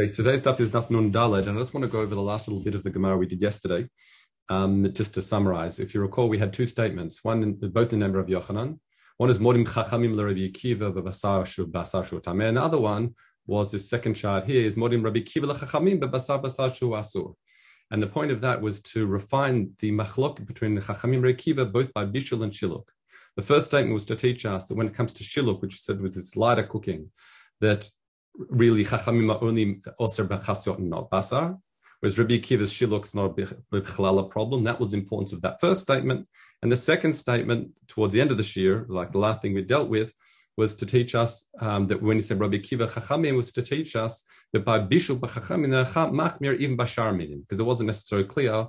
Okay, today's stuff is Daf Nun Daled, and I just want to go over the last little bit of the Gemara we did yesterday, um, just to summarize. If you recall, we had two statements, one in, both in the number of Yochanan. One is Modim Chachamim LeRabbi Akiva Bebasar Shu Basar Shu Tameh, and the other one was this second chart here is Modim Rabbi Akiva LeChachamim Bebasar Basar Shu Asur. And the point of that was to refine the machlok between Chachamim and both by Bishul and Shiluk. The first statement was to teach us that when it comes to Shiluk, which we said was this lighter cooking, that really Chachamim are only Oser Bechasiot not Basar. Whereas Rabbi Akiva's Shiluk is not a Bechalala problem. That was the importance of that first statement. And the second statement towards the end of the Shir, like the last thing we dealt with, was to teach us um, that when he said Rabbi Akiva Chachamim was to teach us that by Bishul B'Chachamim, Machmir even Bashar because it wasn't necessarily clear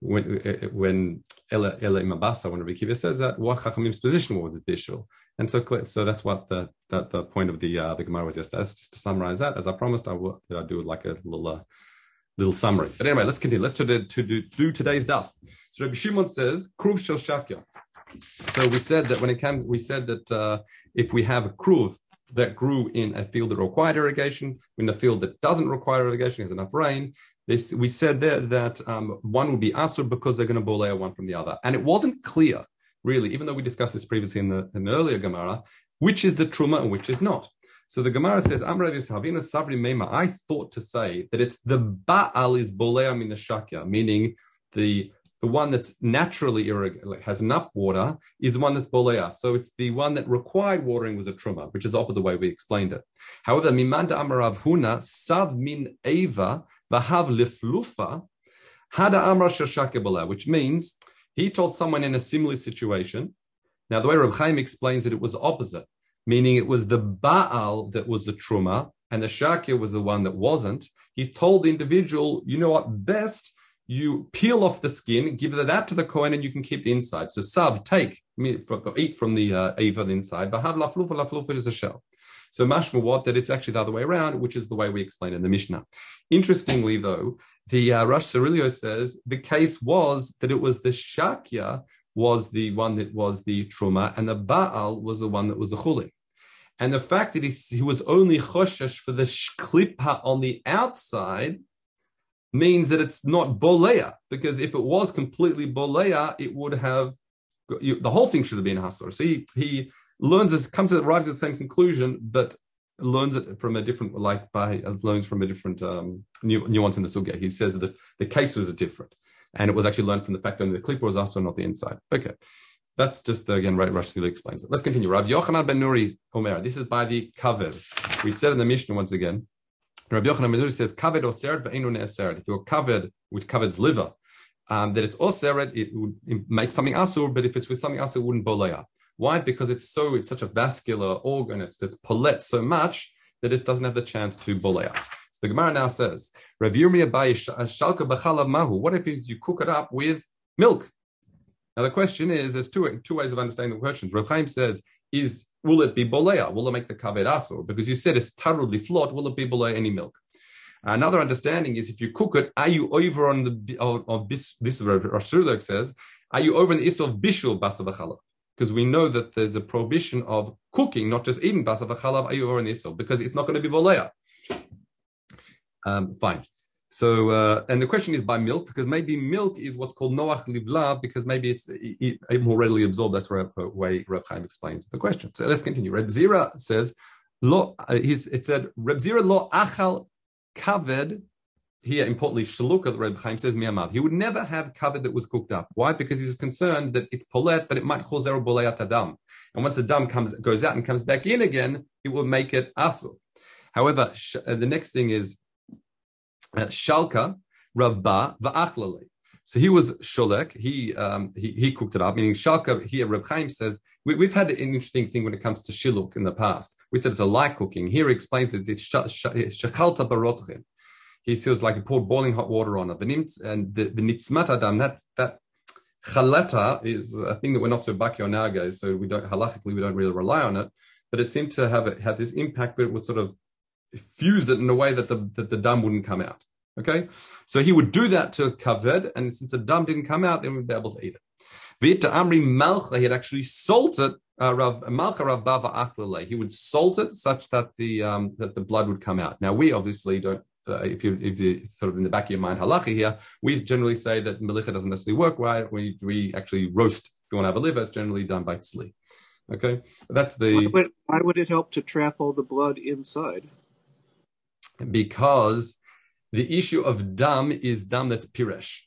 when when Ela Ela Imabasa, when Rabbi Akiva says that, what Chachamim's position was with Bishul. And so, so that's what the that the point of the uh, the Gemara was yesterday. That's just to summarize that. As I promised, I will I do like a little uh, little summary. But anyway, let's continue. Let's to, to do, do today's daf. So Rabbi Shimon says kruv shel shakya. So we said that when it came, we said that uh, if we have a kruv that grew in a field that required irrigation, in a field that doesn't require irrigation, has enough rain, this, we said there that um, one will be asur because they're going to bolea one from the other. And it wasn't clear really, even though we discussed this previously in the, in the earlier Gemara, which is the truma and which is not. So the Gemara says, I thought to say that it's the Baal is Boleam in the Shakya, meaning the the one that's naturally irrig- has enough water is one that's bolea. So it's the one that required watering was a truma, which is opposite the way we explained it. However, mimanda amarav huna sav min eva vahav liflufa hada amra shashake which means he told someone in a similar situation. Now, the way Reb Chaim explains it, it was opposite, meaning it was the Baal that was the Truma and the Shakir was the one that wasn't. He told the individual, you know what, best you peel off the skin, give that to the Kohen, and you can keep the inside. So, sub, take, eat from the uh, inside, but have laflufa, laflufa is a shell. So mashma what that it's actually the other way around, which is the way we explain in the Mishnah. Interestingly, though, the uh, Rosh Sirilio says the case was that it was the Shakya was the one that was the Truma, and the Baal was the one that was the Chuli. And the fact that he, he was only choshesh for the shklipa on the outside means that it's not bolea, because if it was completely bolea, it would have the whole thing should have been hasor. So he, he learns it, comes to arrives at the same conclusion, but learns it from a different, like by uh, learns from a different um, nuance in the sugya. He says that the case was different, and it was actually learned from the fact that the clipper was also not the inside. Okay, that's just again, right. Rashi explains it. Let's continue. Rabbi Yochanan ben Nuri Omer. This is by the kaved. We said in the Mishnah once again. Rabbi Yochanan ben Nuri says kaved oseret ve'enu ne'eseret. If you're covered with kaved's liver, um, that it's oseret, it would make something asur, but if it's with something asur, it wouldn't bolaya. Why? Because it's so it's such a vascular organ. It's it's polet so much that it doesn't have the chance to bolea. So the Gemara now says, Rav uh, shalka mahu. What if you cook it up with milk? Now the question is, there's two two ways of understanding the question. Rav Chaim says, is will it be bolea? Will it make the kaved asur? Because you said it's thoroughly flawed. Will it be bolea any milk? Another understanding is if you cook it, are you over on the of this? This Rosh says, are you over on the issue of bishul basavachala? Because we know that there's a prohibition of cooking, not just eating basav chalav ayur and because it's not going to be boleya. Um, fine. So, uh, and the question is by milk, because maybe milk is what's called noach libla, because maybe it's it, it more readily absorbed. That's where uh, way Reb Chaim explains the question. So let's continue. Reb Zira says, lo, uh, it said, Reb Zira lo achal kaved here, importantly, Shaluka, the Reb Chaim says, Miyamad. He would never have covered that was cooked up. Why? Because he's concerned that it's polet, but it might cause boleyat adam. And once the dam comes, goes out and comes back in again, it will make it asur. However, sh- uh, the next thing is uh, Shalka, Rabba, Va'achlale. So he was Sholek, he, um, he, he cooked it up, meaning Shalka, here Reb Chaim says, we, have had an interesting thing when it comes to Shiluk in the past. We said it's a light cooking. Here he explains that it's Shachalta Barotchim he feels like he poured boiling hot water on it. The nimz and the, the nitzmat adam, that, that chaleta is a thing that we're not so baki on nowadays, so we don't, halachically, we don't really rely on it. But it seemed to have it, have this impact, but it would sort of fuse it in a way that the, that the dam wouldn't come out. Okay? So he would do that to kaved, and since the dam didn't come out, then we'd be able to eat it. Vita Amri Malcha, he had actually salted uh, Rav Bava Achlele. He would salt it such that the um, that the blood would come out. Now we obviously don't uh, if you if you sort of in the back of your mind halacha here, we generally say that melicha doesn't necessarily work right. We we actually roast. If you want to have a liver, it's generally done by tzli. Okay, that's the. Why would, why would it help to trap all the blood inside? Because the issue of dam is dam that's piresh.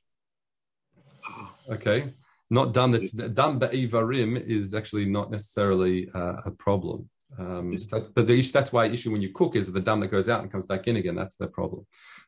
Oh. Okay, not dam that's dam be'ivarim is actually not necessarily uh, a problem. Um, that, but the, that's why issue when you cook is the dam that goes out and comes back in again. That's the problem.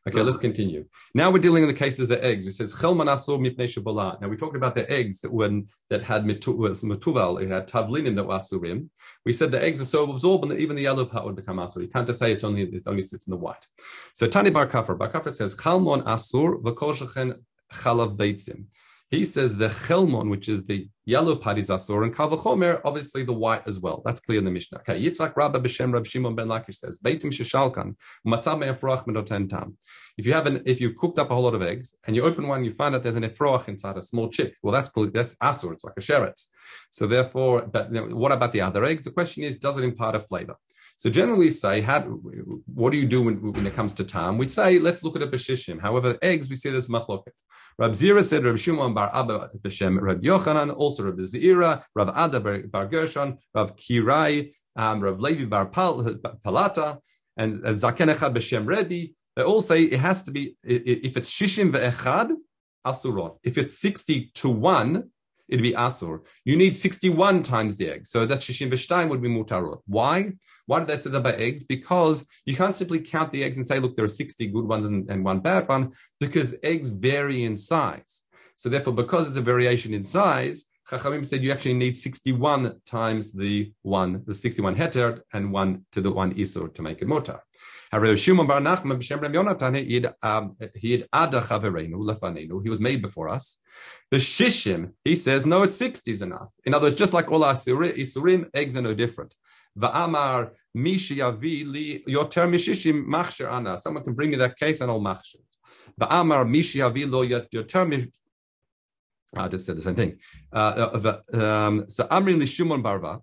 Okay, let's continue. Now we're dealing in the cases of the eggs. We says chelman asur mipnei shabolah. Now we talked about the eggs that when that had matuval, it had tavlinim that were asurim. We said the eggs are so absorbent that even the yellow part would become asur. You can't just say it's only it only sits in the white. So Tani Bar Kafar, Bar Kafar says chalmon asur v'kol chalav beitzim. He says the chelmon, which is the yellow part, is asur, and kavachomer, obviously the white as well. That's clear in the Mishnah. Okay, Yitzhak Rabba b'shem Rab Shimon ben Lakish says, beitzim sheshalkan, matzah me'efroach medoten tam. If you have an, if you cooked up a whole lot of eggs and you open one, you find out there's an efroach inside, a small chick. Well, that's that's asur. It's like a sheretz. So therefore, but what about the other eggs? The question is, does it impart a flavor? So generally say, how, what do you do when, when it comes to tam? We say, let's look at a beshishim. However, eggs, we say there's machloket. Rab Zira said Rab Shimon bar Abba b'Shem Rab Yochanan, also Rab Zira, Rab Ada bar Gershon, Rab Kirai, um, Rab Levi bar Pal, Palata, and, and Zaken b'Shem Rebbe. They all say it has to be if it's Shishim ve'echad, Asurot. If it's sixty to one, it'd be Asur. You need 61 times the egg. So that Shishim V'Shtayim would be Mutarot. Why? Why did they say that by eggs? Because you can't simply count the eggs and say, look, there are 60 good ones and, and one bad one, because eggs vary in size. So therefore, because it's a variation in size, Chachamim said you actually need 61 times the one, the 61 heter, and one to the one isur to make it motar. Um, he was made before us. The shishim he says no, it's sixty is enough. In other words, just like all our isurim, eggs are no different. Va'amar mishi yavi li yoter mishishim machsher ana. Someone can bring me that case and I'll machsher. Va'amar mishi yavi lo yoter I just said the same thing. Uh, uh um, so Amrin li Shimon Barva.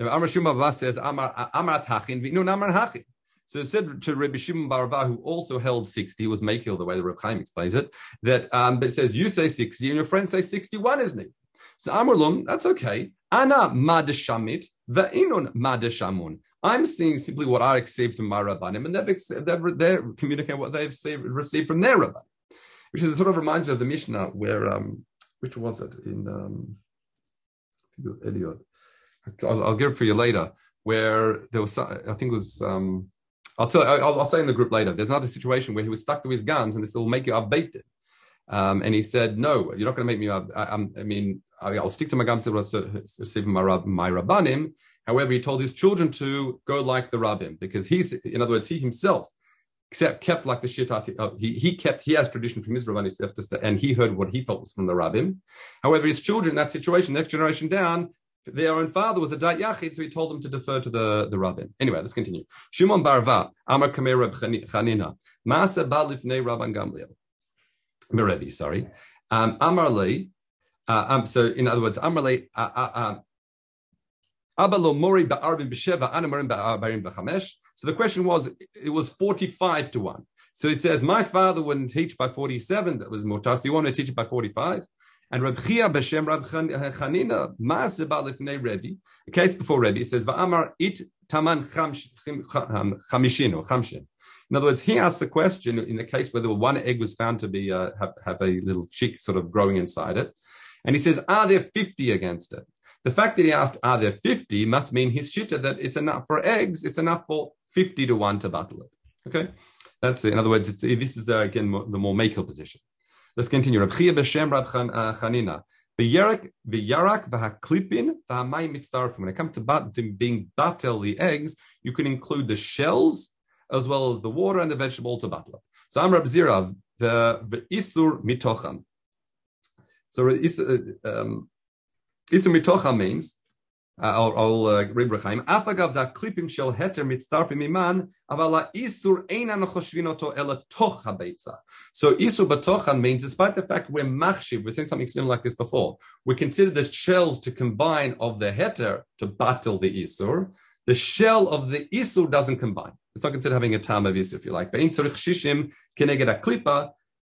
Amar Shimon Barva says Amar Amar Tachin v'inu Amar Hachin. So it said to Rabbi Shimon Barava, who also held 60, he was Makil, the way the Reb Chaim explains it, that um, but it says you say 60 and your friends say 61, isn't it? So Amrulum, that's okay. Ana madashamit, ve'inun madashamun. I'm seeing simply what I received from my rabbanim, and they've, they've, they're communicating what they've received from their rabbanim, which is a sort of reminds me of the Mishnah where, um, which was it in um, Eduyot. I'll, I'll, give it for you later. Where there was, I think it was um, I'll tell. I'll, I'll, say in the group later. There's another situation where he was stuck to his guns, and this will make you updated. Um, and he said, "No, you're not going to make me. I, I, I mean, I, will stick to my guns receive my, my rabbanim." However, he told his children to go like the rabbim because he's, in other words, he himself kept, kept like the shitati. Uh, he, he kept he has tradition from his rabbanim and he heard what he felt was from the rabbim. However, his children, that situation, next generation down, their own father was a da'at yachid, so he told them to defer to the, the rabbin. Anyway, let's continue. Shimon Barva, Amar Kamer Reb Chanina, Masa Ba Lifnei Rabban Gamliel. Merebi, sorry. Um, Amar Le, uh, um, so in other words, Amar Le, uh, uh, uh. So the question was, it was 45 to 1. So he says, my father wouldn't teach by 47, that was Mutar, so you want to teach it by 45? And Reb Chia b'Shem Reb Chanina Maase Balifnei Rebbe, a case before Rebbe, says Va'amar it taman chamishino chamshin. In other words, he asks the question in the case where one egg was found to be uh, have, have a little chick sort of growing inside it, and he says, "Are there fifty against it?" The fact that he asked, "Are there 50 must mean his shitta that it's enough for eggs. It's enough for fifty to one to battle it. Okay, that's it. In other words, this is the, again the more makel position. Let's continue. Rab b'Shem Rab the Chanina. the v'yarak v'haklipin v'hamayim mitzarfim. When it comes to, bat, being batel the eggs, you can include the shells as well as the water and the vegetable to battle. So I'm Rab Zira the isur mitocham. So isur, uh, um, isur mitocham means uh, I'll, I'll uh, read Reb Chaim. Da klipim shel heter mitzarfim iman, isur ela. So isur batochan means, despite the fact we're machshiv, we've seen something similar like this before, we consider the shells to combine of the heter to battle the isur. the shell of the isur doesn't combine. It's not considered having a tam of isur, if you like. Ve'in tzarich shishim keneged klipa,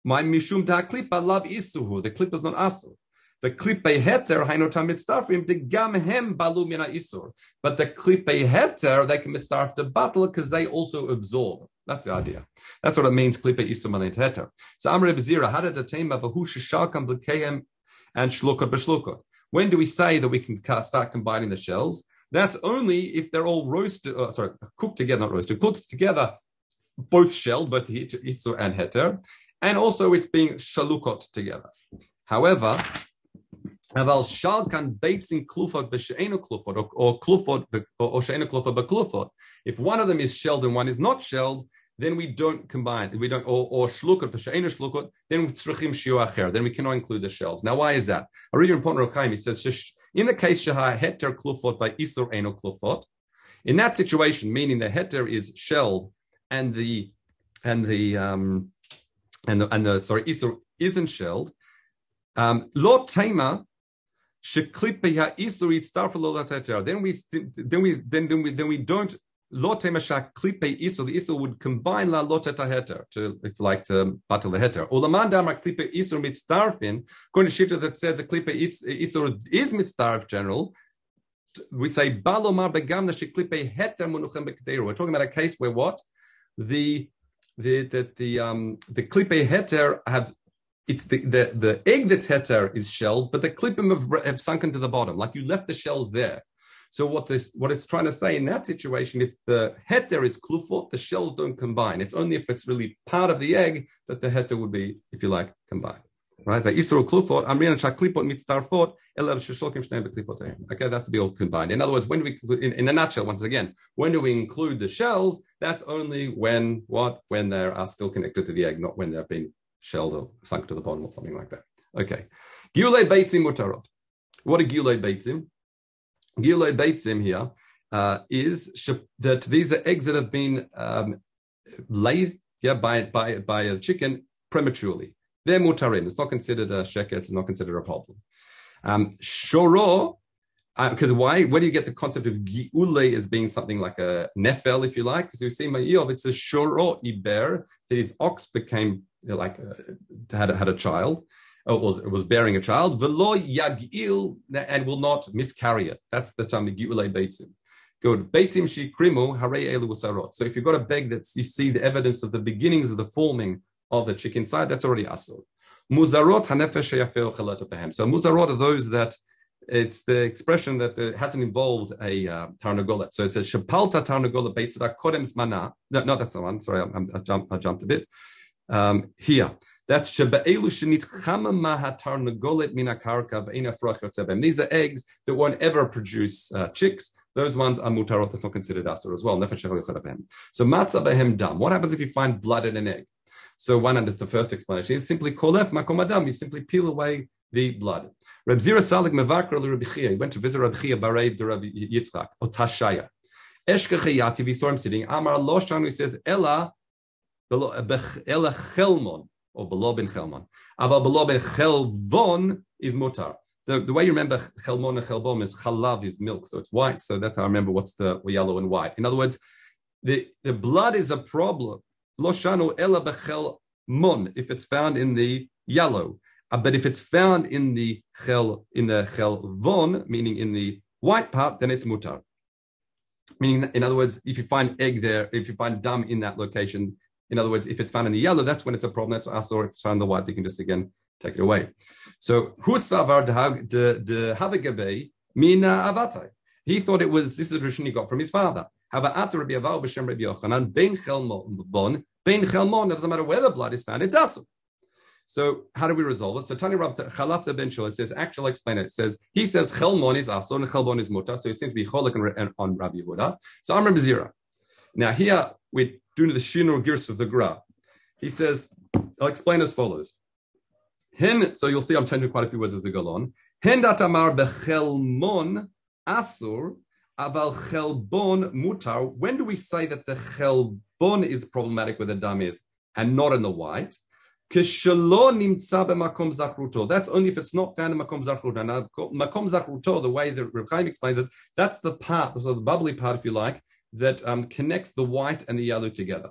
my mishum da klipa love isuhu. The klipa is not asur. The klipe heter hainotam the gam hem balu mina isur. But the klipe heter they can mitzdarf the battle because they also absorb. That's the idea. That's what it means. Klipe isur malin heter. So Amr Bezira had a tema vahu shishakam b'kehem and shlukot b'shlukot. When do we say that we can start combining the shells? That's only if they're all roasted, uh, sorry, cooked together, not roasted, cooked together, both shelled, both Itzu and Heter, and also it's being shalukot together. However, Aval shalkan beitzin klufot b'she'enu klufot, or klufot, or she'enu klufot b'klufot. If one of them is shelled and one is not shelled, then we don't combine. We don't, or, or shlukot, p'she'enu shlukot, then tzrichim shiu acher. Then we cannot include the shells. Now, why is that? I read your important Chaim. He says, in the case shaha heter klufot by isur eno klufot, in that situation, meaning the heter is shelled and the and the um and the and the sorry isur isn't shelled. Um, lo tema sheklipe ha isur itztarf Then we then we then then we then we don't lo temashak klipe iso, the iso would combine la lo teta heter to, if like, to battle the heter. Ulaman dama klipe iso mitzdarfin, according to Shita that says a klipe iso is mitzdarf general, we say balomar begam sheklipe heter munuchem bekderu. We're talking about a case where what? The the the the um the klipe heter have it's the, the, the egg that's heter is shelled, but the klipim have, have sunken to the bottom, like you left the shells there. So what this what it's trying to say in that situation, if the heter is klufot, the shells don't combine. It's only if it's really part of the egg that the heter would be, if you like, combined. Right? The isro klufot, amrin shaklipot mitzdarfot, elav sheshokim shneim beklipoteim. Okay, that's to be all combined. In other words, when do we, in, in a nutshell, once again, when do we include the shells? That's only when what when they are still connected to the egg, not when they've been shelled or sunk to the bottom or something like that. Okay. Gulei beitzim mutarot. What are gulei beitzim? Giloi Beitzim here uh, is that these are eggs that have been um, laid yeah, by, by, by a chicken prematurely. They're mutarin. It's not considered a sheker. It's not considered a problem. Um, shoro, because uh, why? Where do you get the concept of giule as being something like a nefel, if you like? Because you see my Iyov, it's a shoro iber that his ox became like uh, had had a child, or was, was bearing a child, velo yagil, and will not miscarry it. That's the time the giulei beitzim. Good. Beitzim shikrimu hare elu usarot. So if you've got a beg that you see the evidence of the beginnings of the forming of the chicken side, that's already asur. Muzarot hanefesh So muzarot are those that it's the expression that hasn't involved a uh, tarnagolet. So it says shapalta tarnagolet beitzada kodem mana. No, that's the one. Sorry, I, I, jumped, I jumped a bit. Um, here. That's shebe'elu shenit chama mahatar nagolet mina karka v'ena These are eggs that won't ever produce uh, chicks. Those ones are mutarot that's not considered asur as well. So matzah dam. What happens if you find blood in an egg? So one under the first explanation is simply kolef makom adam. You simply peel away the blood. Reb Zira Salik Mevakra Rabbi Chia. He went to visit Rabbi Chia Bareib the Rabbi Yitzchak or Tashaya. Eshkechayati. We saw him sitting. Amar Loshan. He says Ella Ella Chelmon or below ben chelmon. Aval below ben chelvon is mutar. The, the way you remember chelmon and chelbom is chalav is milk, so it's white. So that's how I remember what's the yellow and white. In other words, the, the blood is a problem. Lo shanu ela bechelmon if it's found in the yellow, uh, but if it's found in the chel in the chelvon, meaning in the white part, then it's mutar. Meaning, in other words, if you find egg there, if you find dam in that location, in other words, if it's found in the yellow, that's when it's a problem. That's asor. If it's found in the white, you can just again take it away. So husavar the havigabei mina avatai. He thought it was this is the tradition he got from his father. Hava'at Rabbi Aval b'shem Rabbi Yochanan ben chelmon ben chelmon. It doesn't matter where the blood is found; it's asur. So how do we resolve it? So Tani Rav Chalafta ben Shaul says, actually explain it. It says he says chelmon is asur and chelmon is mutar. So he seems to be cholik on Rabbi Yehuda. So I'm Rabbi Zira. Now here we doing the Shinur Girs of the Gra. He says, I'll explain as follows. Hen, so you'll see I'm changing quite a few words as we go on. Hen datamar bechelmon asur aval chelbon mutar. When do we say that the chelbon is problematic where the dam is and not in the white? That's only if it's not found in makom zachruto. Now, makom zachruto, the way that Reb Chaim explains it, that's the part, so the bubbly part, if you like, that um, connects the white and the yellow together.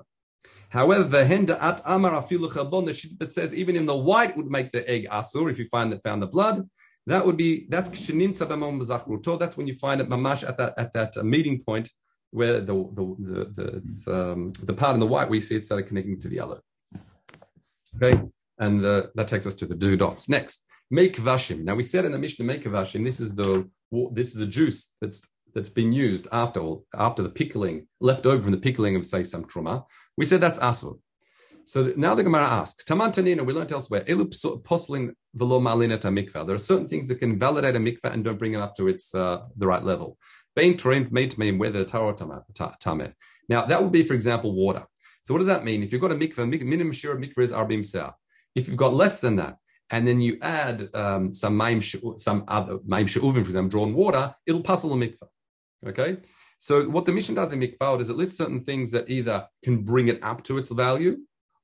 However, vehenda at amar afilu that says even in the white would make the egg asur if you find that found the blood. That would be that's. That's when you find it mamash at that at that uh, meeting point where the the the the, um, the part in the white we see it started connecting to the yellow. Okay, and uh, that takes us to the two dots. Next, make vashim. Now we said in the Mishnah make vashim. This is the this is the juice that's that's been used after all, after the pickling, left over from the pickling of say some truma. We said that's asur. So now the Gemara asks, Taman Tanina, we learned elsewhere, Elu poslin velo malinat mikvah. There are certain things that can validate a mikvah and don't bring it up to its uh, the right level. Bein torim made me whether tameh. Now that would be, for example, water. So what does that mean? If you've got a mikveh, minimum share mikveh is arbim seah. If you've got less than that, and then you add um, some maim some other maim for example, drawn water, it'll puzzle a mikveh. Okay. So what the mission does in mikvah is it lists certain things that either can bring it up to its value,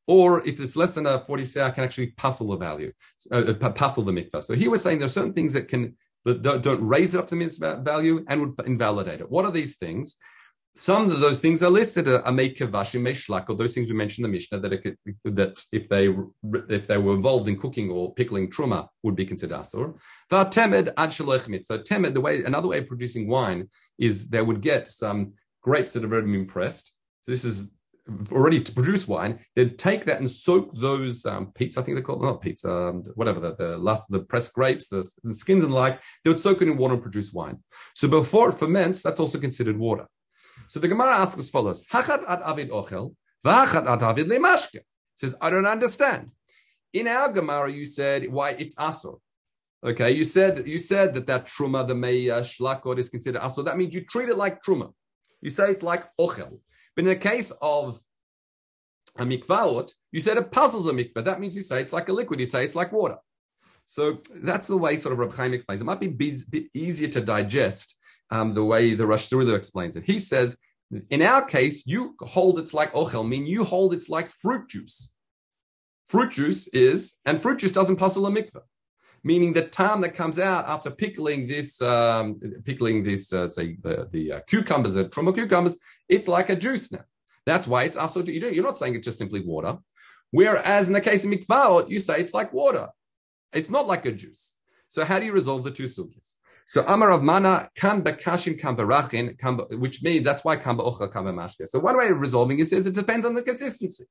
or if it's less than a 40 seah, can actually puzzle the value, uh, uh puzzle the mikvah. So here we're saying there are certain things that can that don't raise it up to the value and would invalidate it. What are these things? Some of those things are listed. A meikavashim meshlak, or those things we mentioned in the Mishnah that that if they if they were involved in cooking or pickling truma would be considered asur. temed So temed, the way another way of producing wine is they would get some grapes that have already been pressed. So this is already to produce wine, they'd take that and soak those um, peats, I think they call them, not peats, um, whatever, the, the last, the pressed grapes, the, the, skins and the like, they would soak it in water and produce wine. So before it ferments, that's also considered water. So the Gemara asks as follows, Hachat ad avid ochel, v'hachat ad avid lemashke. Says, I don't understand. In our Gemara, you said why it's asur. Okay, you said you said that that truma, the meya shlakot, is considered asur. That means you treat it like truma. You say it's like ochel. But in the case of a mikvaot, you said it puzzles a mikvah. That means you say it's like a liquid. You say it's like water. So that's the way sort of Reb Chaim explains. It might be bit easier to digest um, the way the Rosh explains it. He says, in our case, you hold it's like ochel, mean you hold it's like fruit juice. Fruit juice is, and fruit juice doesn't puzzle a mikvah meaning the time that comes out after pickling this, um, pickling this, uh, say the, the uh, cucumbers, the truma cucumbers, it's like a juice now. That's why it's also you you're not saying it's just simply water. Whereas in the case of mikvah, you say it's like water. It's not like a juice. So how do you resolve the two sugyas? So Amar of Mana kan bekashin kan berachin, which means that's why kan beochel kan mashke. So one way of resolving it is it depends on the consistency.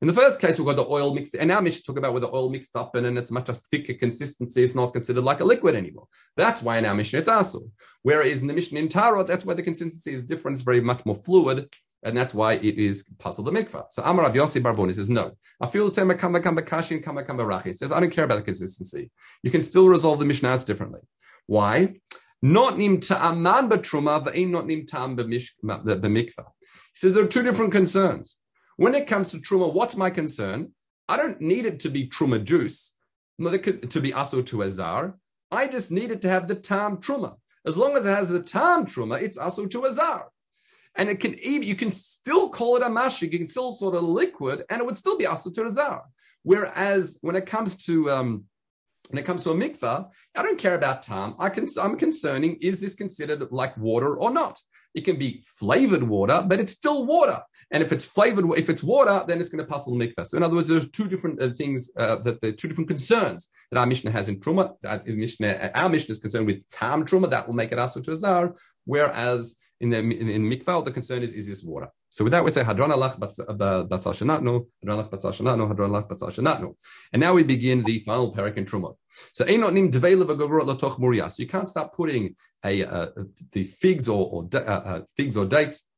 In the first case, we've got the oil mixed, and now Mishnah talk about where the oil mixed up and and it's much a thicker consistency. It's not considered like a liquid anymore. That's why in our Mishnah it's also. Whereas in the Mishnah in Tarot, that's why the consistency is different. It's very much more fluid, and that's why it is puzzle the mikvah. So Amar Rav Yossi Barboni says no. I feel tema kama kama kashin kama kama rachi. Says I don't care about the consistency. You can still resolve the Mishnahs differently. Why? Not nim ta'aman b'truma, ain't not nim ta'am b'mikvah. He says there are two different concerns. When it comes to truma, what's my concern? I don't need it to be truma juice, to be aso to azar. I just need it to have the tam truma. As long as it has the tam truma, it's aso to azar. And it can even you can still call it a mashik, you can still sort of liquid, and it would still be aso to azar. Whereas when it comes to um, when it comes to a mikvah, I don't care about tam. I can, I'm concerning is this considered like water or not? It can be flavored water, but it's still water. And if it's flavored, if it's water, then it's going to pass the mikvah. So in other words, there's two different uh, things uh, that the two different concerns that our Mishnah has in truma. That Mishnah, our Mishnah is concerned with tam truma that will make it asu to azar, whereas in the in, in mikvah the concern is is this water. So with that we say hadron alach batzal shenatnu, hadron alach batzal shenatnu, hadron alach batzal shenatnu. And now we begin the final parak in truma. So einot nim dveilav latoch murias. You can't start putting a uh, the figs or, or uh, uh, figs or dates.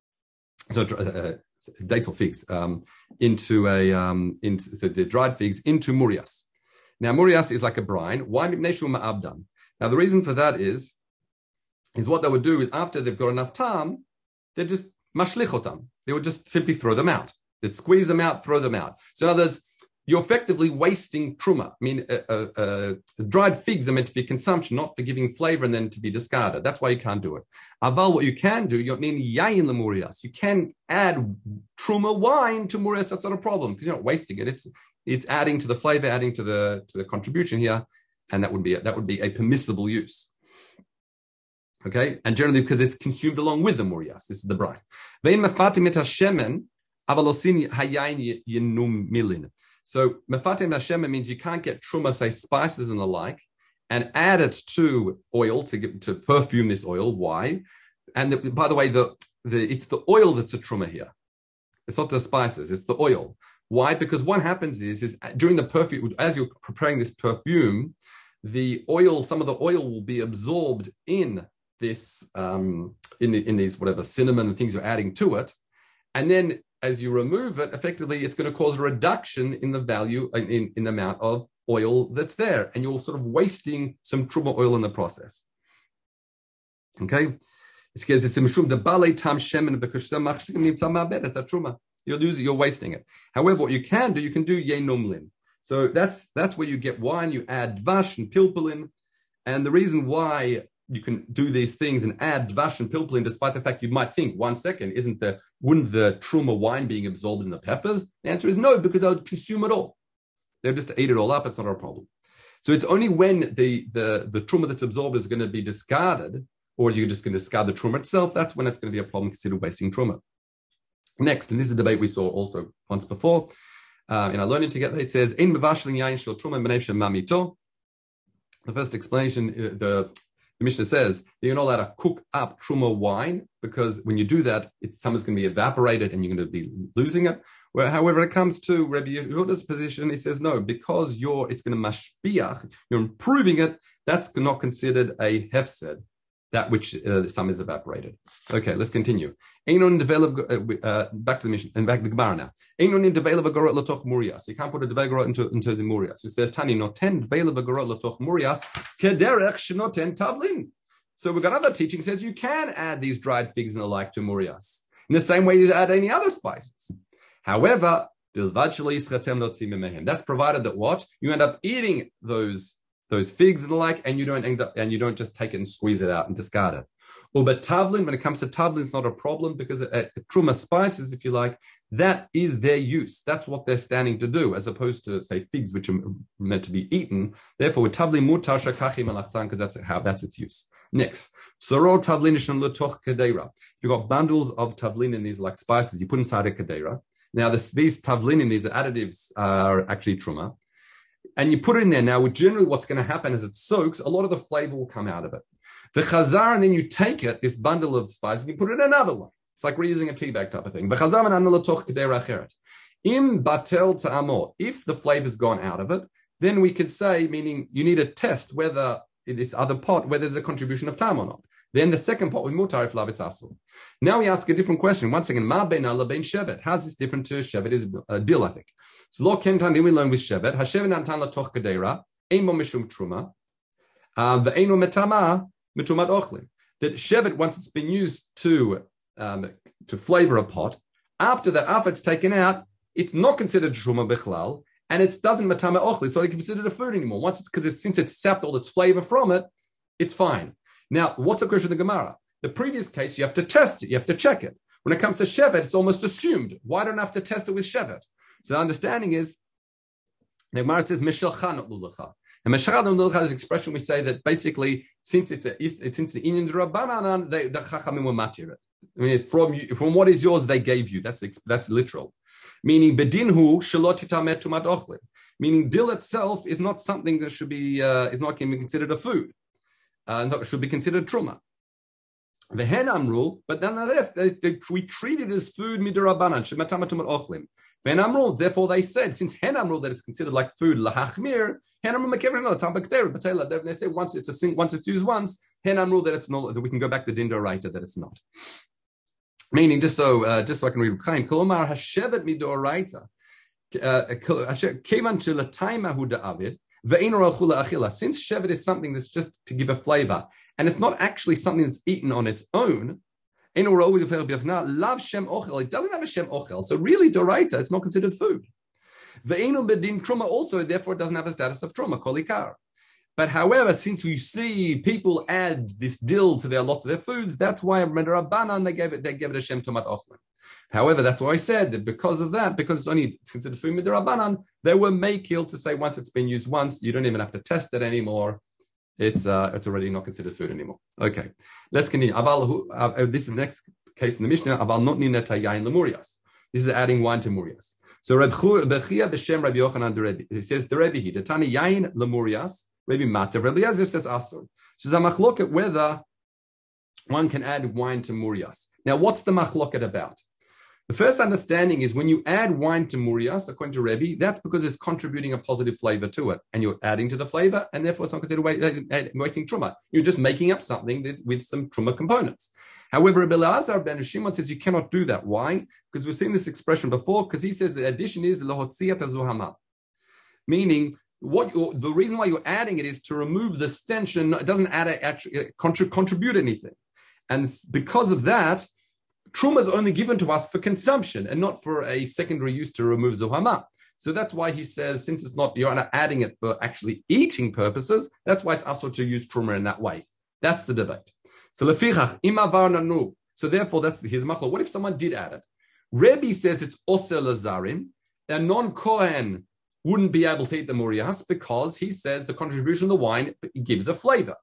So uh, uh, dates or figs um, into a um, into so the dried figs into murias. Now murias is like a brine. Why ma'abdan? Now the reason for that is is what they would do is after they've got enough time, they just mashlichotam. They would just simply throw them out. They'd squeeze them out, throw them out. So in other words, you're effectively wasting truma. I mean, uh, uh, uh, dried figs are meant to be consumption, not for giving flavor and then to be discarded. That's why you can't do it. Aval, what you can do, you mean yayin lemurias. You can add truma wine to murias. That's not a problem because you're not wasting it. It's It's adding to the flavor, adding to the to the contribution here, and that would be a, that would be a permissible use. Okay, and generally because it's consumed along with the murias. This is the brine. So mefatim hashem means you can't get truma, say spices and the like, and add it to oil to get, to perfume this oil. Why? And the, by the way, the, the it's the oil that's a truma here. It's not the spices; it's the oil. Why? Because what happens is is during the perfume, as you're preparing this perfume, the oil, some of the oil will be absorbed in this um, in the, in these whatever cinnamon and things you're adding to it, and then as you remove it, effectively, it's going to cause a reduction in the value, in, in the amount of oil that's there. And you're sort of wasting some truma oil in the process. Okay? It says it's mishum the bale tam shemen because truma. You're losing, you're wasting it. However, what you can do, you can do yenumlin. So that's that's where you get wine. You add vash and pilpulin, and the reason why you can do these things and add dvash and pilpulin, despite the fact you might think, one second, isn't the wouldn't the truma wine being absorbed in the peppers? The answer is no, because I would consume it all. They'll just eat it all up. It's not our problem. So it's only when the the the truma that's absorbed is going to be discarded, or you're just going to discard the truma itself. That's when it's going to be a problem Consider wasting truma. Next, and this is a debate we saw also once before uh, in our learning together. It says in yain shel truma mamito. The first explanation, uh, the the Mishnah says that you're not allowed to cook up truma wine because when you do that, it's something's going to be evaporated and you're going to be losing it. Well, however, it comes to Rabbi Yehuda's position, he says no, because you're it's going to mashpiach, you're improving it. That's not considered a hefsed that which uh, some is evaporated. Okay, let's continue. develop uh, uh, back to the mission and back to the Gemara now. Einon develop gorot latoch murias. You can't put a develop into into the murias. So says Tani noten develop gorot latoch murias kederech shenoten tablin. So we've got other teaching says you can add these dried figs and the like to murias in the same way you add any other spices. However, that's provided that what you end up eating those those figs and the like, and you don't end up, and you don't just take it and squeeze it out and discard it. Or but tavlin, when it comes to tavlin, it's not a problem because at truma spices, if you like, that is their use. That's what they're standing to do, as opposed to say figs, which are meant to be eaten. Therefore, with tavlin mutar shakachi malachtan, because that's how that's its use. Next, soro tavlin letoch kadera. If you've got bundles of tavlin in these like spices, you put inside a kadera. Now, this, these tavlin, these additives are actually truma and you put it in there now, generally what's going to happen is it soaks, a lot of the flavor will come out of it. The chazar, and then you take it, this bundle of spices, and you put it in another one. It's like reusing a tea bag type of thing. Im batel ta'amor. If the flavor's gone out of it, then we could say, meaning you need to test whether in this other pot, whether there's a contribution of time or not. Then the second pot with mutar if lavitz. Now we ask a different question. Once again, ma ben ala ben shevet. How's this different to shevet? Is a deal, I think. So lo kentan we learn with shevet. Hashevet nantan la toch kadera. Ein mishum truma. The eino metama mitumat ochlin. That shevet, once it's been used to um, to flavor a pot, after that, after it's taken out, it's not considered truma bichlal, and it doesn't matama ochli, It's not considered a food anymore. Once it's because it's, since it's sapped all its flavor from it, it's fine. Now, what's a question of the Gemara? The previous case, you have to test it, you have to check it. When it comes to Shevet, it's almost assumed. Why don't I have to test it with Shevet? So the understanding is, the Gemara says, Mishalcha lulacha. And Meshachad lulacha is an expression we say that basically, since it's a, if, since the Indian Rabbanan, the Chachamim were matir it. I mean, from from what is yours, they gave you. That's that's literal. Meaning, bedinhu shalotita metumat ochlin. Meaning, dill itself is not something that should be uh, is not considered a food uh, should be considered truma. The hen amru, but nonetheless, they, they, we treat it as food midirabanan shematamatum ochlim. Ben amru, therefore they said, since hen amru that it's considered like food lahachmir, hen amru batela. They say once it's a once it's used once, hen amru that it's not that we can go back to dindo writer that it's not. Meaning, just so uh, just so I can read Chaim, kolomar hashevet midoraita. Uh, kevan hu da'avid since shevet is something that's just to give a flavor, and it's not actually something that's eaten on its own, love shem ochel. it doesn't have a shem ochel. So really, doraita, it's not considered food. Ve'enu bedin truma also, therefore, it doesn't have a status of truma, kolikar. But however, since we see people add this dill to their lots of their foods, that's why Rabbanan they gave it they gave it a shem tomat ochlin. However, that's why I said that because of that, because it's only considered food midrabanan, they were makil to say once it's been used once, you don't even have to test it anymore. It's uh, it's already not considered food anymore. Okay, let's continue. Aval, uh, uh, this is the next case in the Mishnah. Aval not ninetayayin lemurias. This is adding wine to murias. So Reb Bechia b'shem Rabbi Yochanan the Rebbe. He says the Rebbe he the Tani yain lemurias. Rebbe Mata. Rabbi Yezer says asur. So a machloket whether one can add wine to murias. Now, what's the machloket about? The first understanding is when you add wine to murias, according to Rebbe, that's because it's contributing a positive flavor to it, and you're adding to the flavor, and therefore it's not considered waiting truma. You're just making up something with some truma components. However, Rabbi Elazar ben Shimon says you cannot do that. Why? Because we've seen this expression before. Because he says the addition is lahotziat azuhama, meaning what you, the reason why you're adding it is to remove the stench and it doesn't add actually uh, contribute anything. And because of that, truma is only given to us for consumption and not for a secondary use to remove zuhama. So that's why he says, since it's not, you're not adding it for actually eating purposes, that's why it's also to use truma in that way. That's the debate. So lefichach imavar. So therefore, that's his machlo. What if someone did add it? Rebbe says it's osel lazarim. A non-kohen wouldn't be able to eat the murias because he says the contribution of the wine gives a flavor.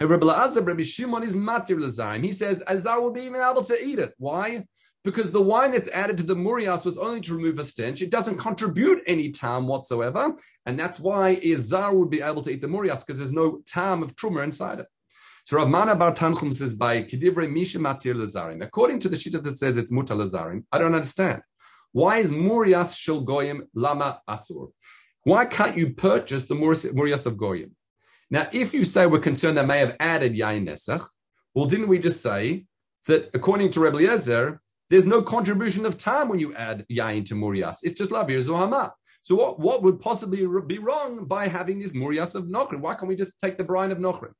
Rabbi Shimon is. He says Azar will be even able to eat it. Why? Because the wine that's added to the murias was only to remove a stench. It doesn't contribute any tam whatsoever, and that's why Azar would be able to eat the murias because there's no tam of truma inside it. So Rav Mana Bar Tanchum says by Kedivrei Misha Matir Lazarim. According to the shita that says it's Muta Lazarim, I don't understand. Why is Murias Shel Goyim Lama Asur? Why can't you purchase the Murias of Goyim? Now, if you say we're concerned they may have added Yain Nesach, well, didn't we just say that according to Rebbe Yezer, there's no contribution of time when you add Yain to Murias? It's just Lavir Zohama. So what, what would possibly be wrong by having this Murias of Nochrim? Why can't we just take the brine of Nochrim?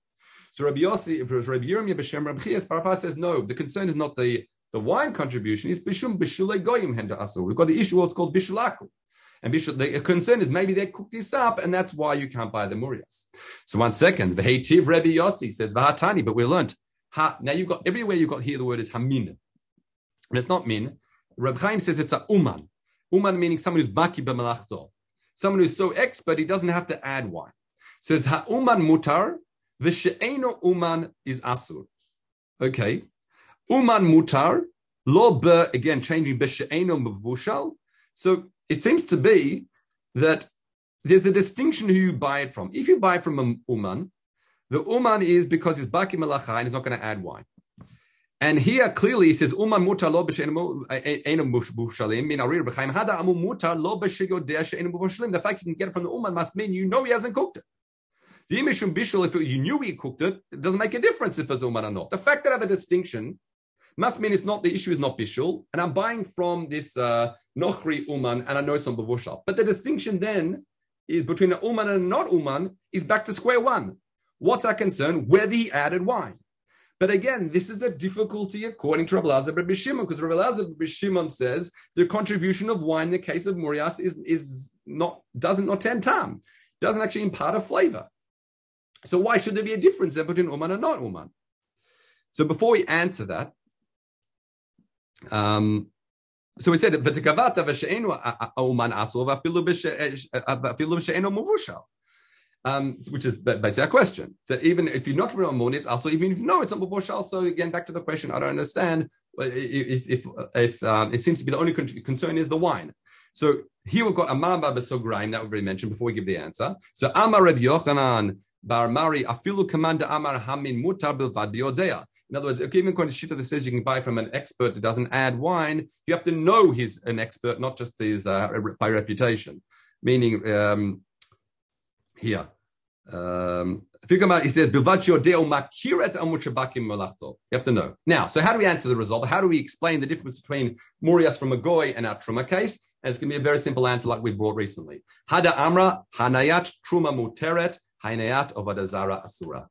So Rabbi Yossi, Rabbi Yirmiyah B'Shem Rabbi Chias Parapah says no. The concern is not the the wine contribution. is Bishum Bishulei Goyim Henda Asu. We've got the issue. What's called Bishulaku. And the concern is maybe they cooked this up, and that's why you can't buy the murias. So one second, the Heitiv Rebbe Yossi says Vahatani, but we learned ha. Now you've got everywhere you've got here the word is hamin, and it's not min. Reb Chaim says it's a uman. Uman meaning someone who's baki b'malachto, someone who's so expert he doesn't have to add wine. So it's ha uman mutar, v'she'eno uman is asur. Okay, uman mutar lo be again changing b'she'eno mvushal. So it seems to be that there's a distinction who you buy it from. If you buy it from an uman, the uman is because it's baki malacha and he's not going to add wine. And here clearly he says uman mutar lo she'enu eh, b'shalim. The fact you can get it from the uman must mean you know he hasn't cooked it. The imishum bishul, if you knew he cooked it, it doesn't make a difference if it's uman or not. The fact that I have a distinction must mean it's not the issue is not bishul, and I'm buying from this uh, nochri uman, and I know it's not bavushal. But the distinction then is between an uman and a not uman is back to square one. What's our concern? Whether he added wine. But again, this is a difficulty according to Rabbi Lazar Rabbi Shimon, because Rabbi Lazar Rabbi Shimon says the contribution of wine in the case of Murias is, is not doesn't not ten tam, doesn't actually impart a flavor. So why should there be a difference between uman and not uman? So before we answer that, um, so we said v'tekavata v'she'enu oman asur v'afilu b'she'enu muvushal. Um, which is basically a question that even if you're not from Amun, it's also even if know it's not Muvushal. So again, back to the question, I don't understand if if, if um, it seems to be the only concern is the wine. So here we've got Amamba Besograim that we've already mentioned before we give the answer. So Amar Reb Yochanan Bar Mari Afilu Commander Amar Hamin Mutar Bilvad Biodea. In other words, even according to Shita that says you can buy from an expert that doesn't add wine, you have to know he's an expert, not just his uh, by reputation. Meaning, um, here, um, he says, You have to know. Now, so how do we answer the result? How do we explain the difference between Murias from a goy and our Truma case? And it's going to be a very simple answer like we brought recently. Hada Amra, Hanayat Truma Muteret, Hanayat Ovadazara Asura.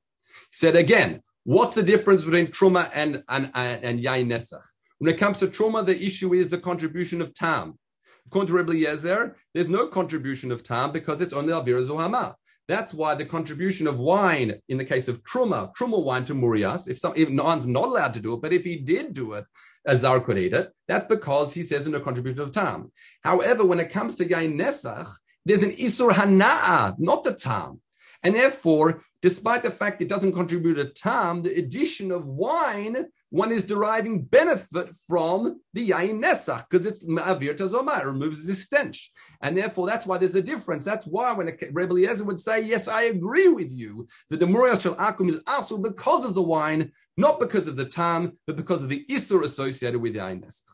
He said again, What's the difference between truma and and and nesach? When it comes to truma, the issue is the contribution of tam. According to Rebbe Yezer, there's no contribution of tam because it's only avira zohama. That's why the contribution of wine in the case of truma, truma wine to murias, if some if one's not allowed to do it, but if he did do it, a Zar could eat it. That's because he says in a contribution of Tam. However, when it comes to Yain Nesach, there's an Isur Hana'a, not the Tam. And therefore, despite the fact it doesn't contribute a Tam, the addition of wine one is deriving benefit from the yain nesach because it's ma'avir it removes the stench, and therefore that's why there's a difference. That's why when Rebbe Eliezer would say, "Yes, I agree with you," the demurias shel akum is also because of the wine, not because of the tam, but because of the isur associated with the yain nesach.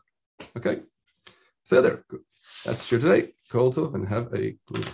Okay, so there. That's true today. Call to and have a good.